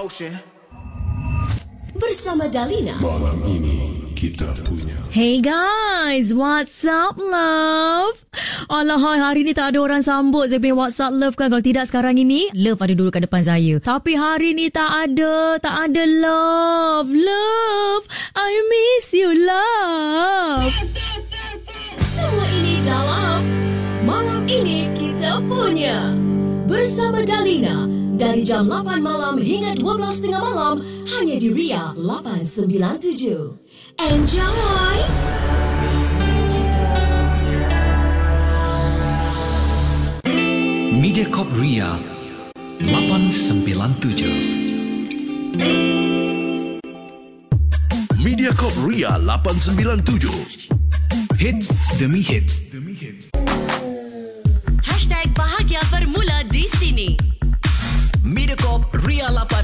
ocean. Bersama Dalina. Malam ini kita punya Hey guys, what's up love? Alah hai, hari ni tak ada orang sambut saya punya WhatsApp love kan. Kalau tidak sekarang ini, love ada dulu kat depan saya. Tapi hari ni tak ada, tak ada love. Love, I miss you love. Semua ini dalam Malam ini kita punya. Bersama Dalina. Dari jam 8 malam hingga 12.30 malam. Hanya di Ria 897. Enjoy! Mediacorp Ria 897 Mediacorp Ria 897 Hits demi hits Hashtag bahagia bermula di sini.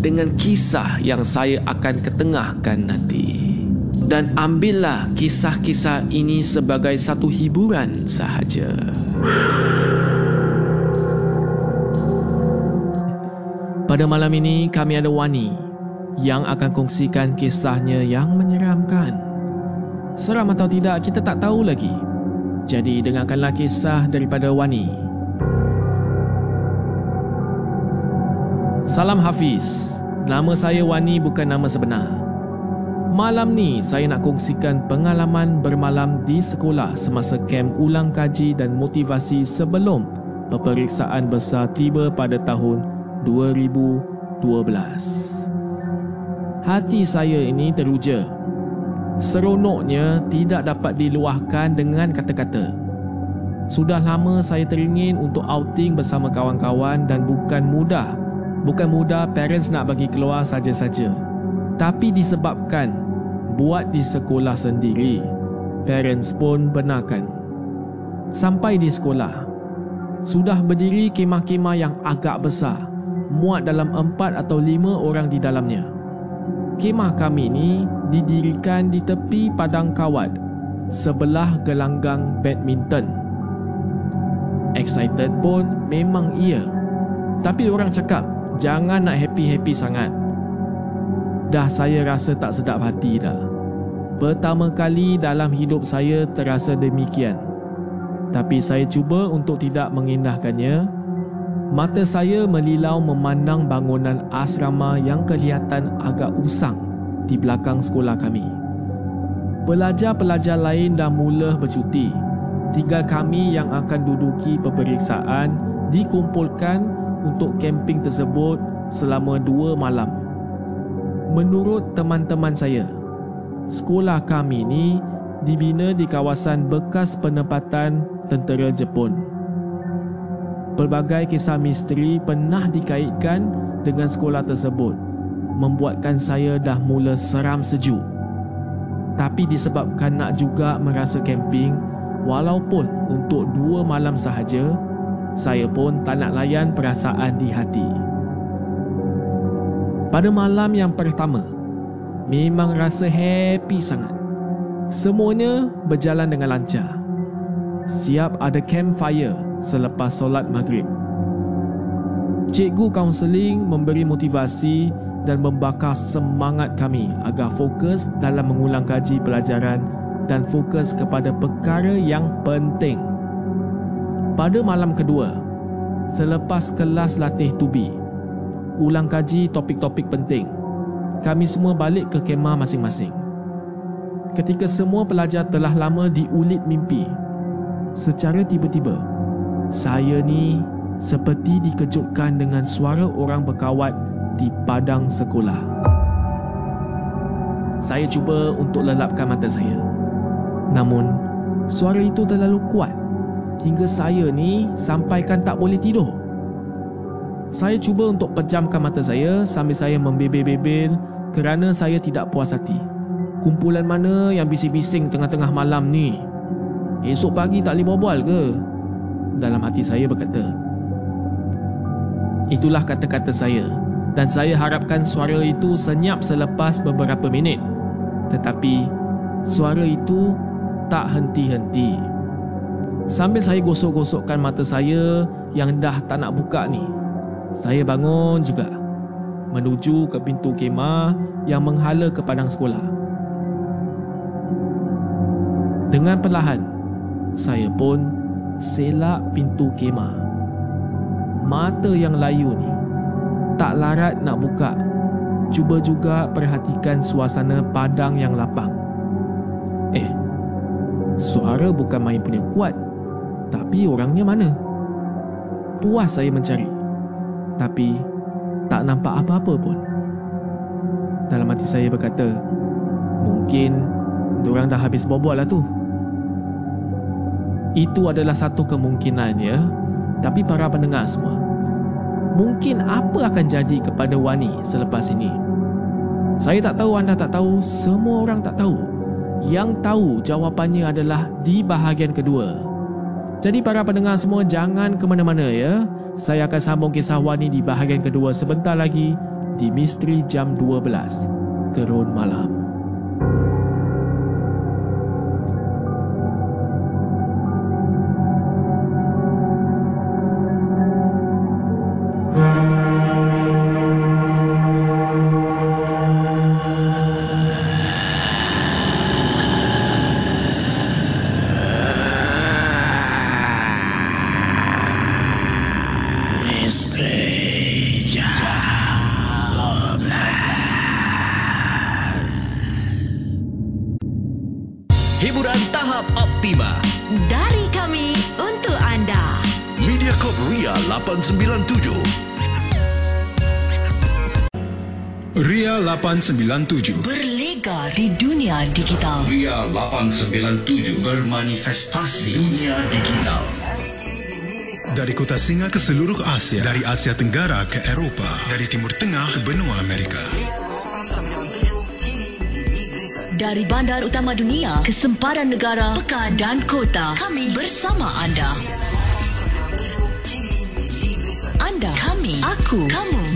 dengan kisah yang saya akan ketengahkan nanti. Dan ambillah kisah-kisah ini sebagai satu hiburan sahaja. Pada malam ini kami ada Wani yang akan kongsikan kisahnya yang menyeramkan. Seram atau tidak kita tak tahu lagi. Jadi dengarkanlah kisah daripada Wani. Salam Hafiz. Nama saya Wani bukan nama sebenar. Malam ni saya nak kongsikan pengalaman bermalam di sekolah semasa kem ulang kaji dan motivasi sebelum peperiksaan besar tiba pada tahun 2012. Hati saya ini teruja Seronoknya tidak dapat diluahkan dengan kata-kata. Sudah lama saya teringin untuk outing bersama kawan-kawan dan bukan mudah. Bukan mudah parents nak bagi keluar saja-saja. Tapi disebabkan buat di sekolah sendiri, parents pun benarkan. Sampai di sekolah, sudah berdiri kemah-kemah yang agak besar, muat dalam empat atau lima orang di dalamnya. Kemah kami ni didirikan di tepi padang kawat sebelah gelanggang badminton. Excited pun memang iya. Tapi orang cakap jangan nak happy-happy sangat. Dah saya rasa tak sedap hati dah. Pertama kali dalam hidup saya terasa demikian. Tapi saya cuba untuk tidak mengindahkannya. Mata saya melilau memandang bangunan asrama yang kelihatan agak usang di belakang sekolah kami. Pelajar-pelajar lain dah mula bercuti. Tinggal kami yang akan duduki peperiksaan dikumpulkan untuk camping tersebut selama dua malam. Menurut teman-teman saya, sekolah kami ni dibina di kawasan bekas penempatan tentera Jepun. Pelbagai kisah misteri pernah dikaitkan dengan sekolah tersebut membuatkan saya dah mula seram sejuk. Tapi disebabkan nak juga merasa camping walaupun untuk dua malam sahaja, saya pun tak nak layan perasaan di hati. Pada malam yang pertama, memang rasa happy sangat. Semuanya berjalan dengan lancar. Siap ada campfire selepas solat maghrib. Cikgu kaunseling memberi motivasi dan membakar semangat kami agar fokus dalam mengulang kaji pelajaran dan fokus kepada perkara yang penting. Pada malam kedua, selepas kelas latih tubi, ulang kaji topik-topik penting, kami semua balik ke kemah masing-masing. Ketika semua pelajar telah lama diulit mimpi, secara tiba-tiba, saya ni seperti dikejutkan dengan suara orang berkawat di padang sekolah. Saya cuba untuk lelapkan mata saya. Namun, suara itu terlalu kuat hingga saya ni sampaikan tak boleh tidur. Saya cuba untuk pejamkan mata saya sambil saya membebel-bebel kerana saya tidak puas hati. Kumpulan mana yang bising-bising tengah-tengah malam ni? Esok pagi tak boleh berbual ke? Dalam hati saya berkata. Itulah kata-kata saya dan saya harapkan suara itu senyap selepas beberapa minit. Tetapi suara itu tak henti-henti. Sambil saya gosok-gosokkan mata saya yang dah tak nak buka ni, saya bangun juga menuju ke pintu kemah yang menghala ke padang sekolah. Dengan perlahan, saya pun selak pintu kemah. Mata yang layu ni tak larat nak buka. Cuba juga perhatikan suasana padang yang lapang. Eh, suara bukan main punya kuat. Tapi orangnya mana? Puas saya mencari. Tapi tak nampak apa-apa pun. Dalam hati saya berkata, mungkin orang dah habis bobol lah tu. Itu adalah satu kemungkinan ya. Tapi para pendengar semua, mungkin apa akan jadi kepada Wani selepas ini. Saya tak tahu anda tak tahu, semua orang tak tahu. Yang tahu jawapannya adalah di bahagian kedua. Jadi para pendengar semua jangan ke mana-mana ya. Saya akan sambung kisah Wani di bahagian kedua sebentar lagi di Misteri Jam 12. Gerun Malam. 897 Berlega di dunia digital. Ria 897 bermanifestasi dunia digital. Dari kota Singa ke seluruh Asia Dari Asia Tenggara ke Eropah Dari Timur Tengah ke benua Amerika Dari bandar utama dunia ke sempadan negara, pekan dan kota. Kami bersama anda. Anda, kami, aku, kamu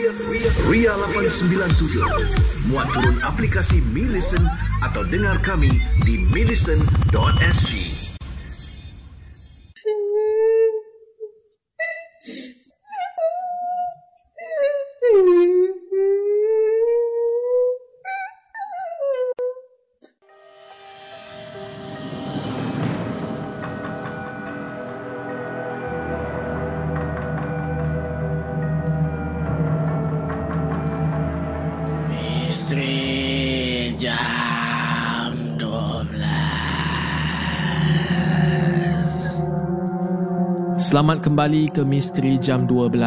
Ria, Ria, Ria 897. Muat turun aplikasi Mi Listen atau dengar kami di milisten.sg. Selamat kembali ke Misteri Jam 12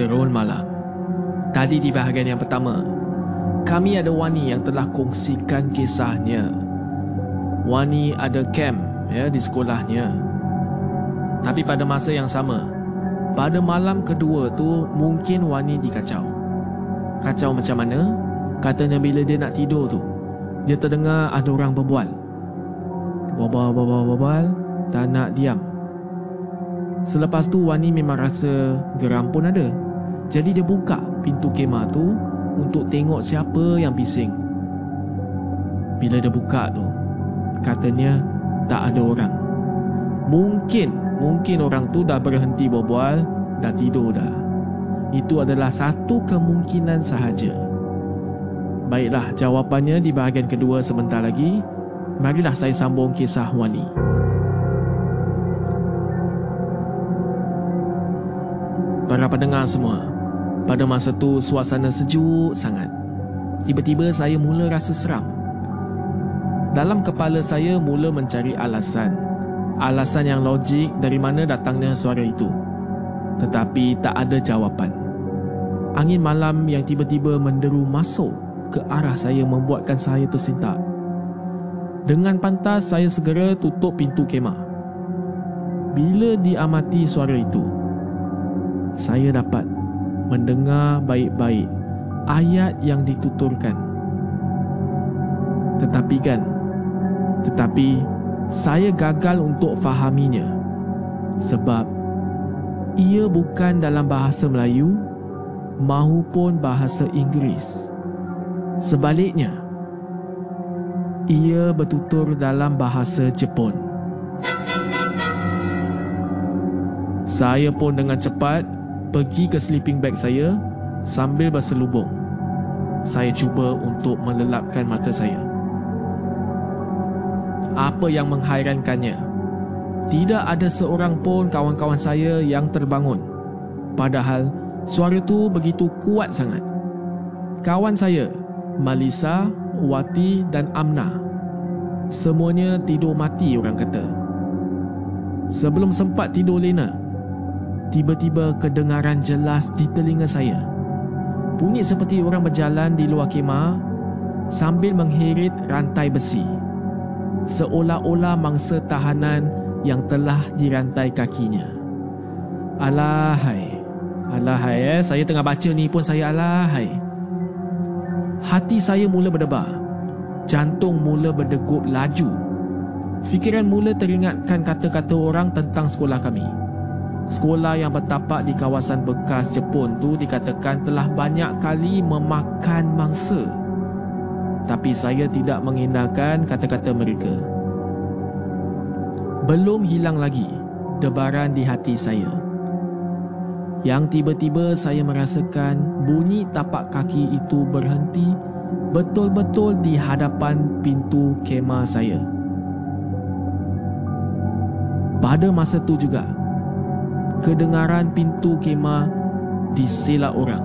Gerun Malam. Tadi di bahagian yang pertama, kami ada Wani yang telah kongsikan kisahnya. Wani ada camp ya di sekolahnya. Tapi pada masa yang sama, pada malam kedua tu mungkin Wani dikacau. Kacau macam mana? Katanya bila dia nak tidur tu, dia terdengar ada orang berbual. Berbual, berbual, berbual, tak nak diam. Selepas tu Wani memang rasa geram pun ada. Jadi dia buka pintu kemah tu untuk tengok siapa yang bising. Bila dia buka tu, katanya tak ada orang. Mungkin, mungkin orang tu dah berhenti berbual, dah tidur dah. Itu adalah satu kemungkinan sahaja. Baiklah, jawapannya di bahagian kedua sebentar lagi. Marilah saya sambung kisah Wani. Para pendengar semua, pada masa tu suasana sejuk sangat. Tiba-tiba saya mula rasa seram. Dalam kepala saya mula mencari alasan. Alasan yang logik dari mana datangnya suara itu. Tetapi tak ada jawapan. Angin malam yang tiba-tiba menderu masuk ke arah saya membuatkan saya tersintak. Dengan pantas saya segera tutup pintu kemah. Bila diamati suara itu, saya dapat mendengar baik-baik ayat yang dituturkan. Tetapi kan, tetapi saya gagal untuk fahaminya sebab ia bukan dalam bahasa Melayu maupun bahasa Inggeris. Sebaliknya, ia bertutur dalam bahasa Jepun. Saya pun dengan cepat pergi ke sleeping bag saya sambil berselubung. Saya cuba untuk melelapkan mata saya. Apa yang menghairankannya? Tidak ada seorang pun kawan-kawan saya yang terbangun. Padahal suara itu begitu kuat sangat. Kawan saya, Malisa, Wati dan Amna, semuanya tidur mati orang kata. Sebelum sempat tidur lena, tiba-tiba kedengaran jelas di telinga saya. Bunyi seperti orang berjalan di luar kemah sambil menghirit rantai besi. Seolah-olah mangsa tahanan yang telah dirantai kakinya. Alahai. Alahai eh. Saya tengah baca ni pun saya alahai. Hati saya mula berdebar. Jantung mula berdegup laju. Fikiran mula teringatkan kata-kata orang tentang sekolah kami. Sekolah yang bertapak di kawasan bekas Jepun tu dikatakan telah banyak kali memakan mangsa. Tapi saya tidak menghindarkan kata-kata mereka. Belum hilang lagi debaran di hati saya. Yang tiba-tiba saya merasakan bunyi tapak kaki itu berhenti betul-betul di hadapan pintu kemah saya. Pada masa tu juga, kedengaran pintu kemah diselak orang.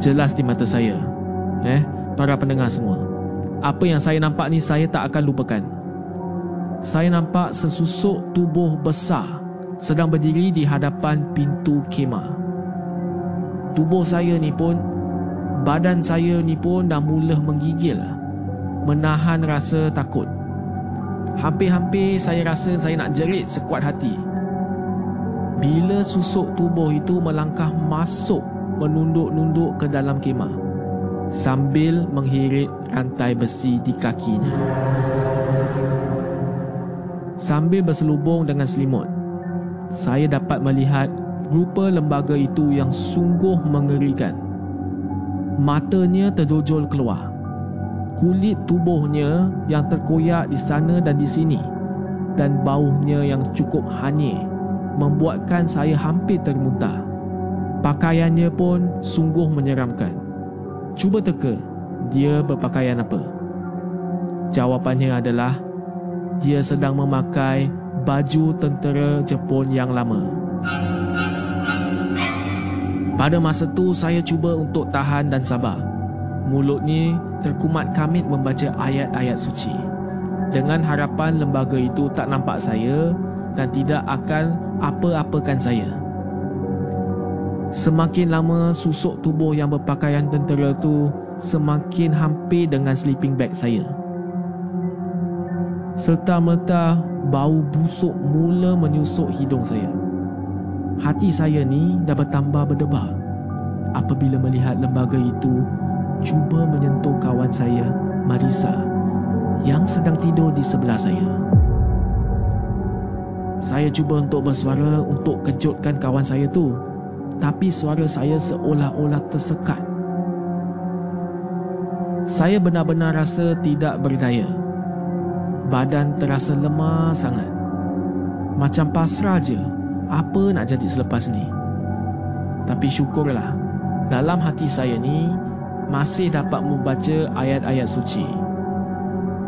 Jelas di mata saya. Eh, para pendengar semua. Apa yang saya nampak ni saya tak akan lupakan. Saya nampak sesusuk tubuh besar sedang berdiri di hadapan pintu kemah. Tubuh saya ni pun, badan saya ni pun dah mula menggigil. Menahan rasa takut. Hampir-hampir saya rasa saya nak jerit sekuat hati bila susuk tubuh itu melangkah masuk menunduk-nunduk ke dalam kemah sambil menghirit rantai besi di kakinya. Sambil berselubung dengan selimut, saya dapat melihat rupa lembaga itu yang sungguh mengerikan. Matanya terjojol keluar. Kulit tubuhnya yang terkoyak di sana dan di sini dan baunya yang cukup hanyir membuatkan saya hampir termuntah. Pakaiannya pun sungguh menyeramkan. Cuba teka, dia berpakaian apa? Jawapannya adalah dia sedang memakai baju tentera Jepun yang lama. Pada masa tu saya cuba untuk tahan dan sabar. Mulutnya terkumat kamit membaca ayat-ayat suci. Dengan harapan lembaga itu tak nampak saya dan tidak akan apa-apakan saya. Semakin lama susuk tubuh yang berpakaian tentera tu semakin hampir dengan sleeping bag saya. Serta merta bau busuk mula menyusuk hidung saya. Hati saya ni dah bertambah berdebar apabila melihat lembaga itu cuba menyentuh kawan saya, Marisa, yang sedang tidur di sebelah saya. Saya cuba untuk bersuara untuk kejutkan kawan saya tu, tapi suara saya seolah-olah tersekat. Saya benar-benar rasa tidak berdaya. Badan terasa lemah sangat. Macam pasrah je apa nak jadi selepas ni. Tapi syukurlah dalam hati saya ni masih dapat membaca ayat-ayat suci.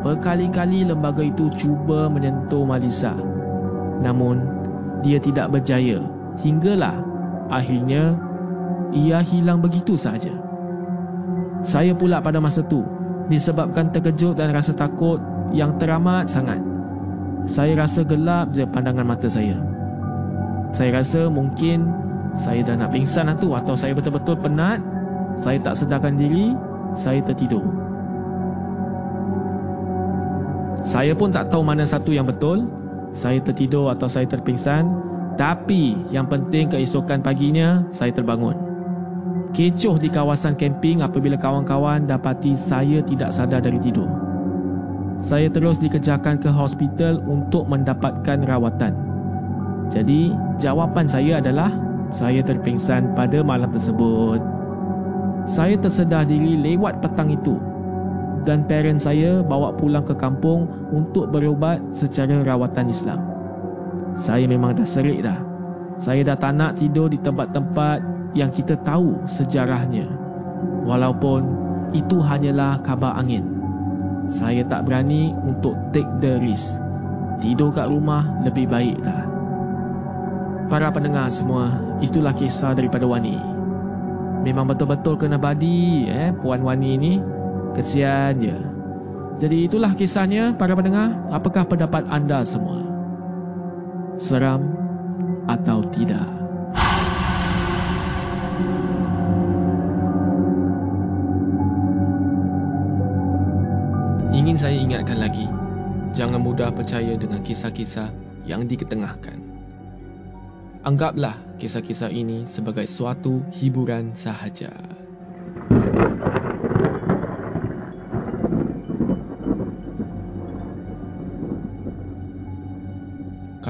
Berkali-kali lembaga itu cuba menyentuh Malisa. Namun, dia tidak berjaya hinggalah akhirnya ia hilang begitu saja. Saya pula pada masa tu disebabkan terkejut dan rasa takut yang teramat sangat. Saya rasa gelap je pandangan mata saya. Saya rasa mungkin saya dah nak pingsan lah tu atau saya betul-betul penat. Saya tak sedarkan diri, saya tertidur. Saya pun tak tahu mana satu yang betul. Saya tertidur atau saya terpingsan. Tapi yang penting keesokan paginya saya terbangun. Kecoh di kawasan camping apabila kawan-kawan dapati saya tidak sadar dari tidur. Saya terus dikejarkan ke hospital untuk mendapatkan rawatan. Jadi, jawapan saya adalah saya terpingsan pada malam tersebut. Saya tersedar diri lewat petang itu dan parent saya bawa pulang ke kampung untuk berubat secara rawatan Islam. Saya memang dah serik dah. Saya dah tak nak tidur di tempat-tempat yang kita tahu sejarahnya. Walaupun itu hanyalah kabar angin. Saya tak berani untuk take the risk. Tidur kat rumah lebih baiklah. Para pendengar semua, itulah kisah daripada Wani. Memang betul-betul kena badi eh Puan Wani ni. Kesian je. Jadi itulah kisahnya para pendengar. Apakah pendapat anda semua? Seram atau tidak? Ingin saya ingatkan lagi, jangan mudah percaya dengan kisah-kisah yang diketengahkan. Anggaplah kisah-kisah ini sebagai suatu hiburan sahaja.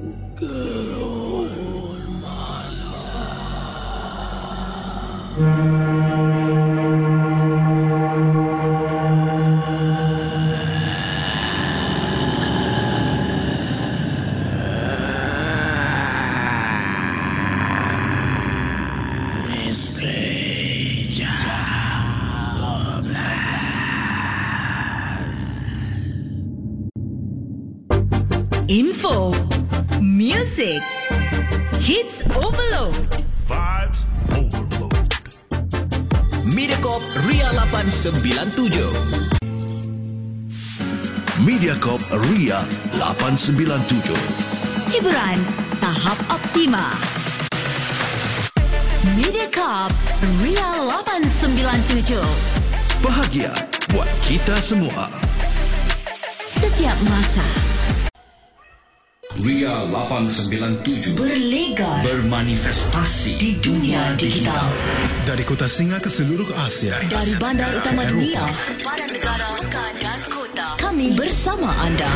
Gerun hits overload. Vibes Overload. Mediacorp Ria 897. Mediacorp Ria 897. Hiburan tahap optima. Mediacorp Ria 897. Bahagia buat kita semua. Setiap masa Ria 897 berlega Bermanifestasi di dunia digital. Dari kota Singa ke seluruh Asia. Dari bandar utama dunia, sempadan negara, pekan dan kota. Kami bersama anda.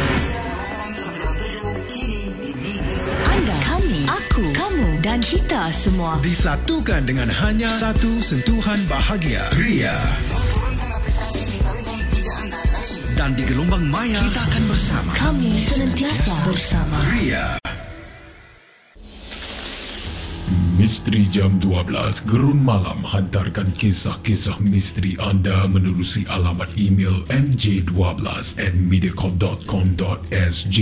Anda, kami, aku, kamu dan kita semua. Disatukan dengan hanya satu sentuhan bahagia. Ria. Dan di gelombang maya kita akan bersama. Kami senantiasa bersama. Ria. Misteri Jam 12 Gerun Malam hantarkan kisah-kisah misteri anda menerusi alamat email mj12 at mediacorp.com.sg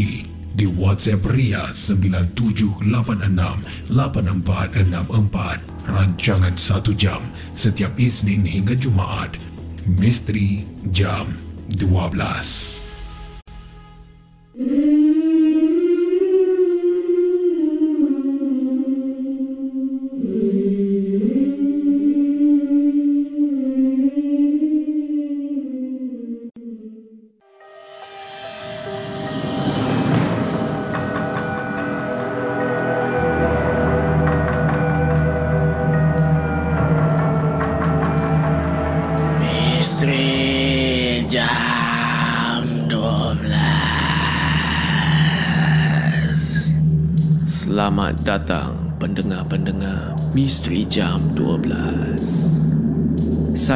di WhatsApp Ria 97868464 rancangan 1 jam setiap Isnin hingga Jumaat Misteri Jam 12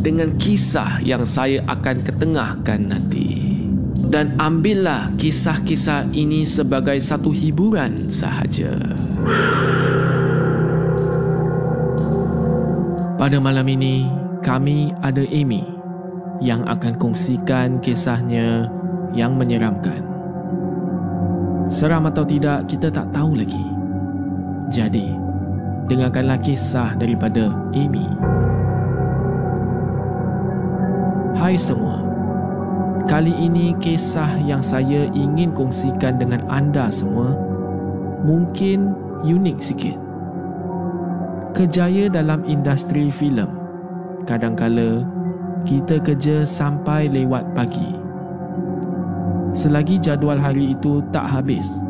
dengan kisah yang saya akan ketengahkan nanti. Dan ambillah kisah-kisah ini sebagai satu hiburan sahaja. Pada malam ini, kami ada Amy yang akan kongsikan kisahnya yang menyeramkan. Seram atau tidak, kita tak tahu lagi. Jadi, dengarkanlah kisah daripada Amy. Hai semua. Kali ini kisah yang saya ingin kongsikan dengan anda semua mungkin unik sikit. Kejaya dalam industri filem. Kadangkala kita kerja sampai lewat pagi selagi jadual hari itu tak habis.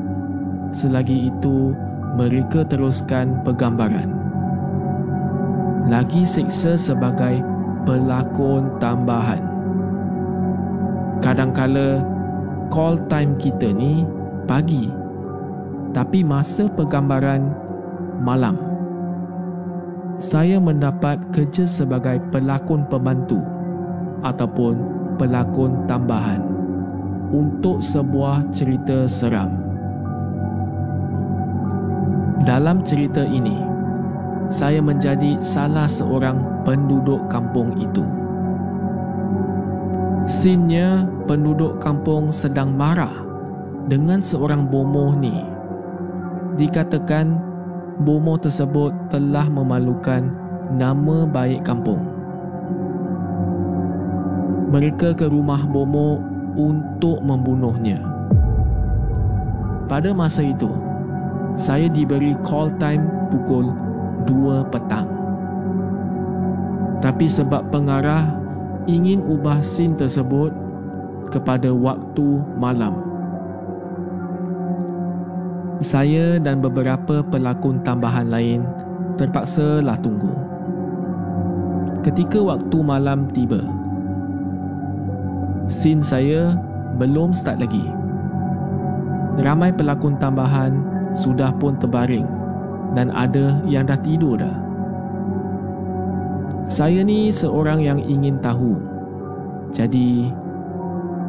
Selagi itu, mereka teruskan penggambaran. Lagi seksa sebagai pelakon tambahan. Kadangkala call time kita ni pagi. Tapi masa penggambaran malam. Saya mendapat kerja sebagai pelakon pembantu ataupun pelakon tambahan untuk sebuah cerita seram. Dalam cerita ini, saya menjadi salah seorang penduduk kampung itu. Sinnya penduduk kampung sedang marah dengan seorang bomoh ni. Dikatakan bomoh tersebut telah memalukan nama baik kampung. Mereka ke rumah bomoh untuk membunuhnya. Pada masa itu, saya diberi call time pukul 2 petang. Tapi sebab pengarah ingin ubah scene tersebut kepada waktu malam. Saya dan beberapa pelakon tambahan lain terpaksalah tunggu. Ketika waktu malam tiba, Scene saya belum start lagi. Ramai pelakon tambahan sudah pun terbaring dan ada yang dah tidur dah. Saya ni seorang yang ingin tahu. Jadi,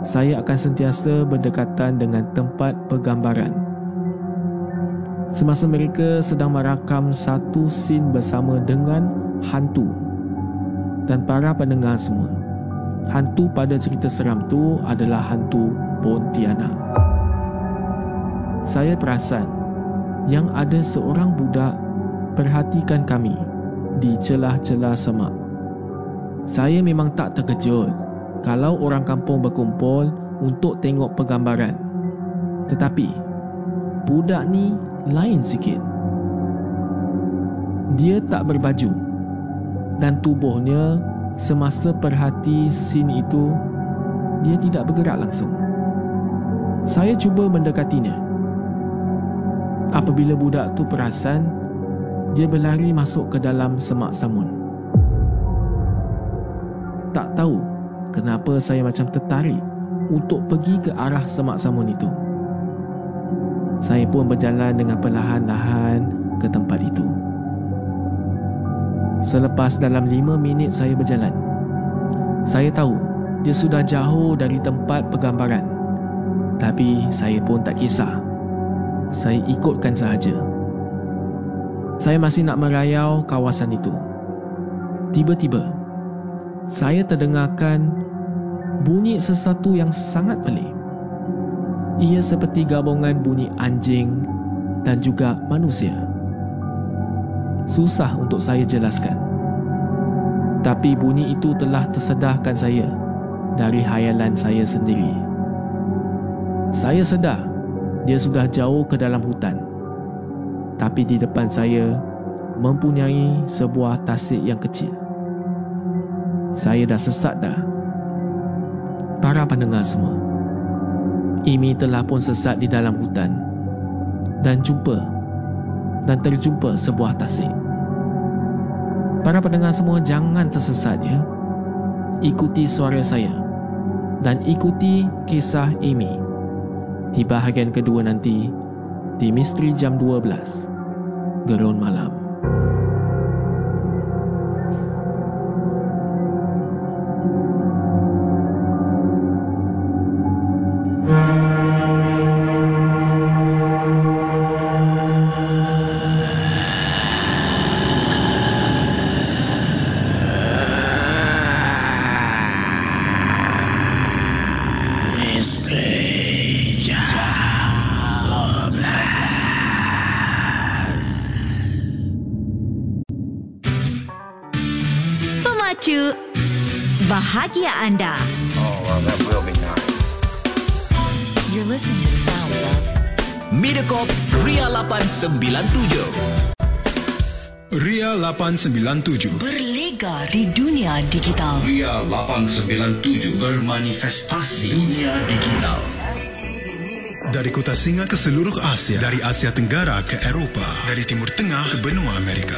saya akan sentiasa berdekatan dengan tempat penggambaran. Semasa mereka sedang merakam satu scene bersama dengan hantu dan para pendengar semua hantu pada cerita seram tu adalah hantu Pontianak. Saya perasan yang ada seorang budak perhatikan kami di celah-celah semak. Saya memang tak terkejut kalau orang kampung berkumpul untuk tengok pergambaran. Tetapi budak ni lain sikit. Dia tak berbaju dan tubuhnya semasa perhati scene itu dia tidak bergerak langsung. Saya cuba mendekatinya. Apabila budak tu perasan, dia berlari masuk ke dalam semak samun. Tak tahu kenapa saya macam tertarik untuk pergi ke arah semak samun itu. Saya pun berjalan dengan perlahan-lahan ke tempat itu. Selepas dalam lima minit saya berjalan, saya tahu dia sudah jauh dari tempat pergambaran. Tapi saya pun tak kisah. Saya ikutkan sahaja. Saya masih nak merayau kawasan itu. Tiba-tiba, saya terdengarkan bunyi sesuatu yang sangat pelik. Ia seperti gabungan bunyi anjing dan juga manusia. Susah untuk saya jelaskan. Tapi bunyi itu telah tersedahkan saya dari hayalan saya sendiri. Saya sedar dia sudah jauh ke dalam hutan. Tapi di depan saya mempunyai sebuah tasik yang kecil. Saya dah sesat dah. Para pendengar semua. Imi telah pun sesat di dalam hutan dan jumpa dan terjumpa sebuah tasik. Para pendengar semua jangan tersesat ya. Ikuti suara saya dan ikuti kisah Amy di bahagian kedua nanti di Misteri Jam 12 Gerun Malam. Anda. Oh, well, that will be nice. You're listening to the sounds of Mediacorp Ria 897. Ria 897 berlega di dunia digital. Ria 897 bermanifestasi dunia digital. Dari kota singa ke seluruh Asia Dari Asia Tenggara ke Eropah Dari Timur Tengah ke benua Amerika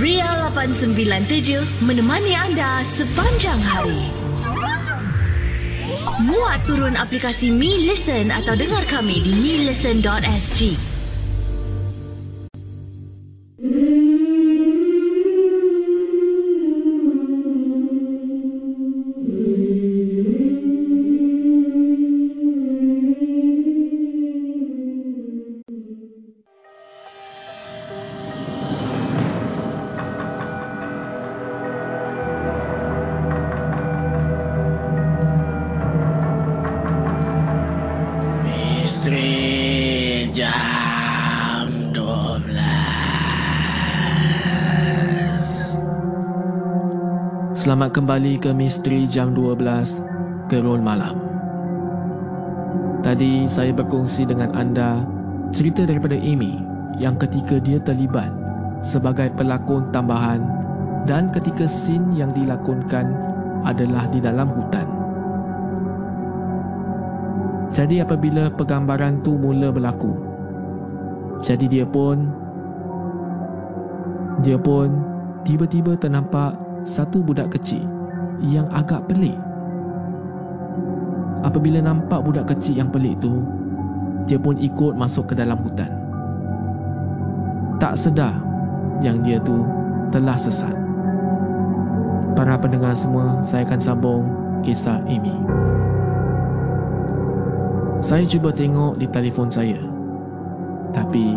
Ria 897 menemani anda sepanjang hari. Muat turun aplikasi Mi Listen atau dengar kami di milisten.sg. Selamat kembali ke Misteri Jam 12 Gerun Malam Tadi saya berkongsi dengan anda cerita daripada Amy yang ketika dia terlibat sebagai pelakon tambahan dan ketika scene yang dilakonkan adalah di dalam hutan. Jadi apabila pergambaran tu mula berlaku Jadi dia pun Dia pun Tiba-tiba ternampak Satu budak kecil Yang agak pelik Apabila nampak budak kecil yang pelik tu dia pun ikut masuk ke dalam hutan. Tak sedar yang dia tu telah sesat. Para pendengar semua, saya akan sambung kisah ini. Saya cuba tengok di telefon saya. Tapi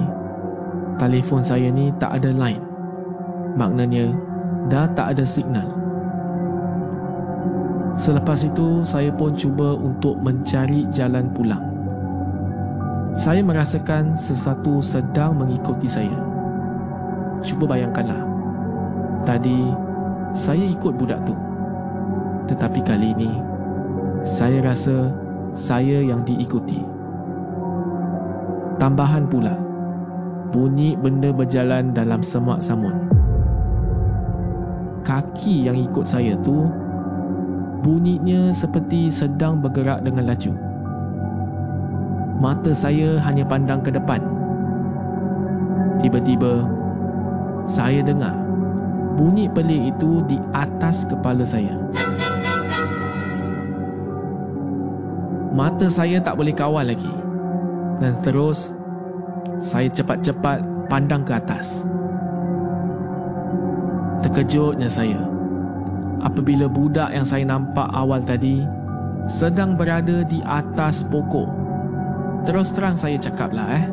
telefon saya ni tak ada line. Maknanya dah tak ada signal. Selepas itu saya pun cuba untuk mencari jalan pulang. Saya merasakan sesuatu sedang mengikuti saya. Cuba bayangkanlah. Tadi saya ikut budak tu. Tetapi kali ini saya rasa saya yang diikuti. Tambahan pula, bunyi benda berjalan dalam semak samun. Kaki yang ikut saya tu bunyinya seperti sedang bergerak dengan laju. Mata saya hanya pandang ke depan. Tiba-tiba, saya dengar bunyi pelik itu di atas kepala saya. Mata saya tak boleh kawal lagi. Dan terus, saya cepat-cepat pandang ke atas. Terkejutnya saya apabila budak yang saya nampak awal tadi sedang berada di atas pokok. Terus terang saya cakaplah eh.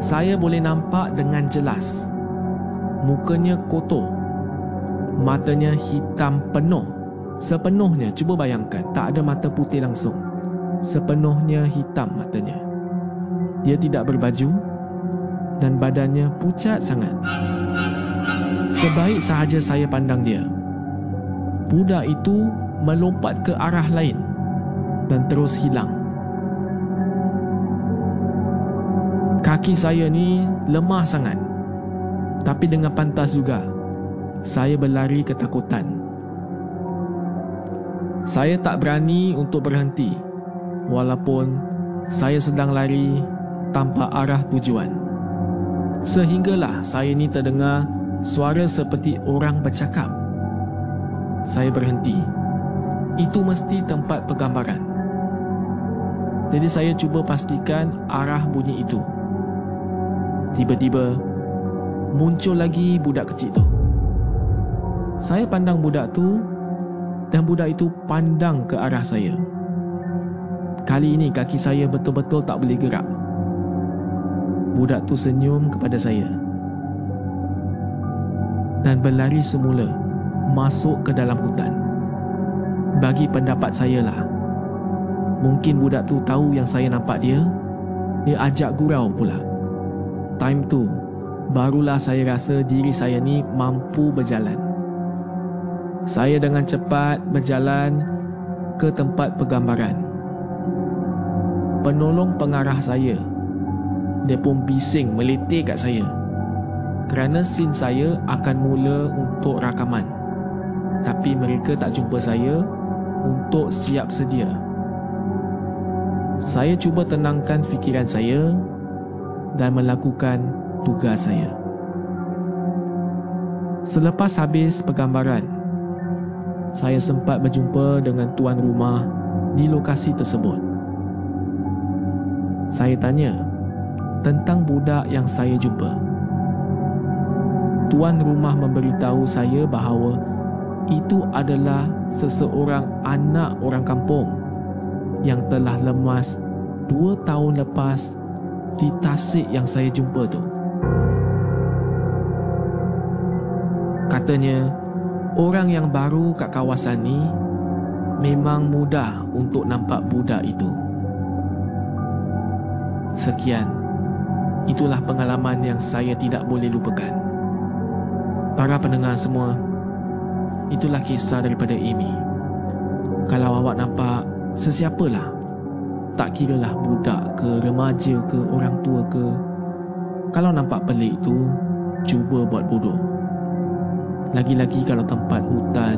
Saya boleh nampak dengan jelas. Mukanya kotor. Matanya hitam penuh. Sepenuhnya, cuba bayangkan, tak ada mata putih langsung sepenuhnya hitam matanya. Dia tidak berbaju dan badannya pucat sangat. Sebaik sahaja saya pandang dia, budak itu melompat ke arah lain dan terus hilang. Kaki saya ni lemah sangat. Tapi dengan pantas juga, saya berlari ketakutan. Saya tak berani untuk berhenti walaupun saya sedang lari tanpa arah tujuan. Sehinggalah saya ni terdengar suara seperti orang bercakap. Saya berhenti. Itu mesti tempat pergambaran. Jadi saya cuba pastikan arah bunyi itu. Tiba-tiba muncul lagi budak kecil tu. Saya pandang budak tu dan budak itu pandang ke arah saya. Kali ini kaki saya betul-betul tak boleh gerak. Budak tu senyum kepada saya. Dan berlari semula masuk ke dalam hutan. Bagi pendapat saya lah. Mungkin budak tu tahu yang saya nampak dia. Dia ajak gurau pula. Time tu, barulah saya rasa diri saya ni mampu berjalan. Saya dengan cepat berjalan ke tempat pergambaran penolong pengarah saya dia pun bising meletir kat saya kerana scene saya akan mula untuk rakaman. Tapi mereka tak jumpa saya untuk siap sedia. Saya cuba tenangkan fikiran saya dan melakukan tugas saya. Selepas habis pergambaran saya sempat berjumpa dengan tuan rumah di lokasi tersebut. Saya tanya tentang budak yang saya jumpa. Tuan rumah memberitahu saya bahawa itu adalah seseorang anak orang kampung yang telah lemas dua tahun lepas di tasik yang saya jumpa tu. Katanya, orang yang baru kat kawasan ni memang mudah untuk nampak budak itu. Sekian, itulah pengalaman yang saya tidak boleh lupakan. Para pendengar semua, itulah kisah daripada Amy. Kalau awak nampak sesiapalah, tak kiralah budak ke remaja ke orang tua ke, kalau nampak pelik tu, cuba buat bodoh. Lagi-lagi kalau tempat hutan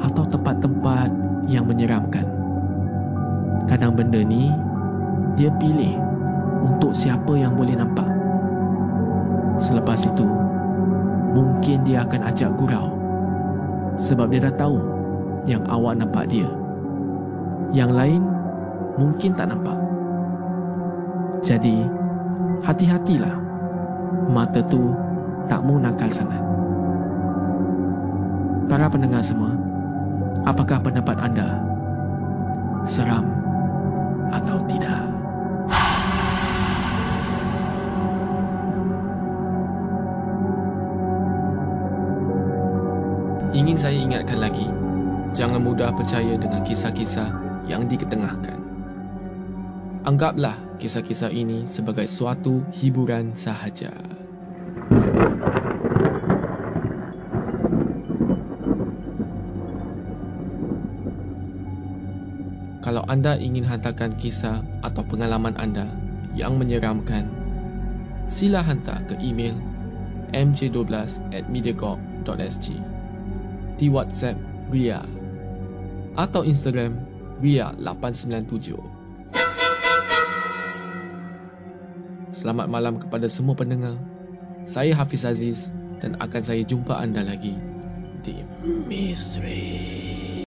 atau tempat-tempat yang menyeramkan. Kadang benda ni, dia pilih untuk siapa yang boleh nampak. Selepas itu, mungkin dia akan ajak gurau sebab dia dah tahu yang awak nampak dia. Yang lain mungkin tak nampak. Jadi, hati-hatilah. Mata tu tak mau nakal sangat. Para pendengar semua, apakah pendapat anda? Seram atau tidak? Ingin saya ingatkan lagi, jangan mudah percaya dengan kisah-kisah yang diketengahkan. Anggaplah kisah-kisah ini sebagai suatu hiburan sahaja. Kalau anda ingin hantarkan kisah atau pengalaman anda yang menyeramkan, sila hantar ke email mj12 at mediacorp.sg di WhatsApp Ria atau Instagram Ria897. Selamat malam kepada semua pendengar. Saya Hafiz Aziz dan akan saya jumpa anda lagi di Mystery.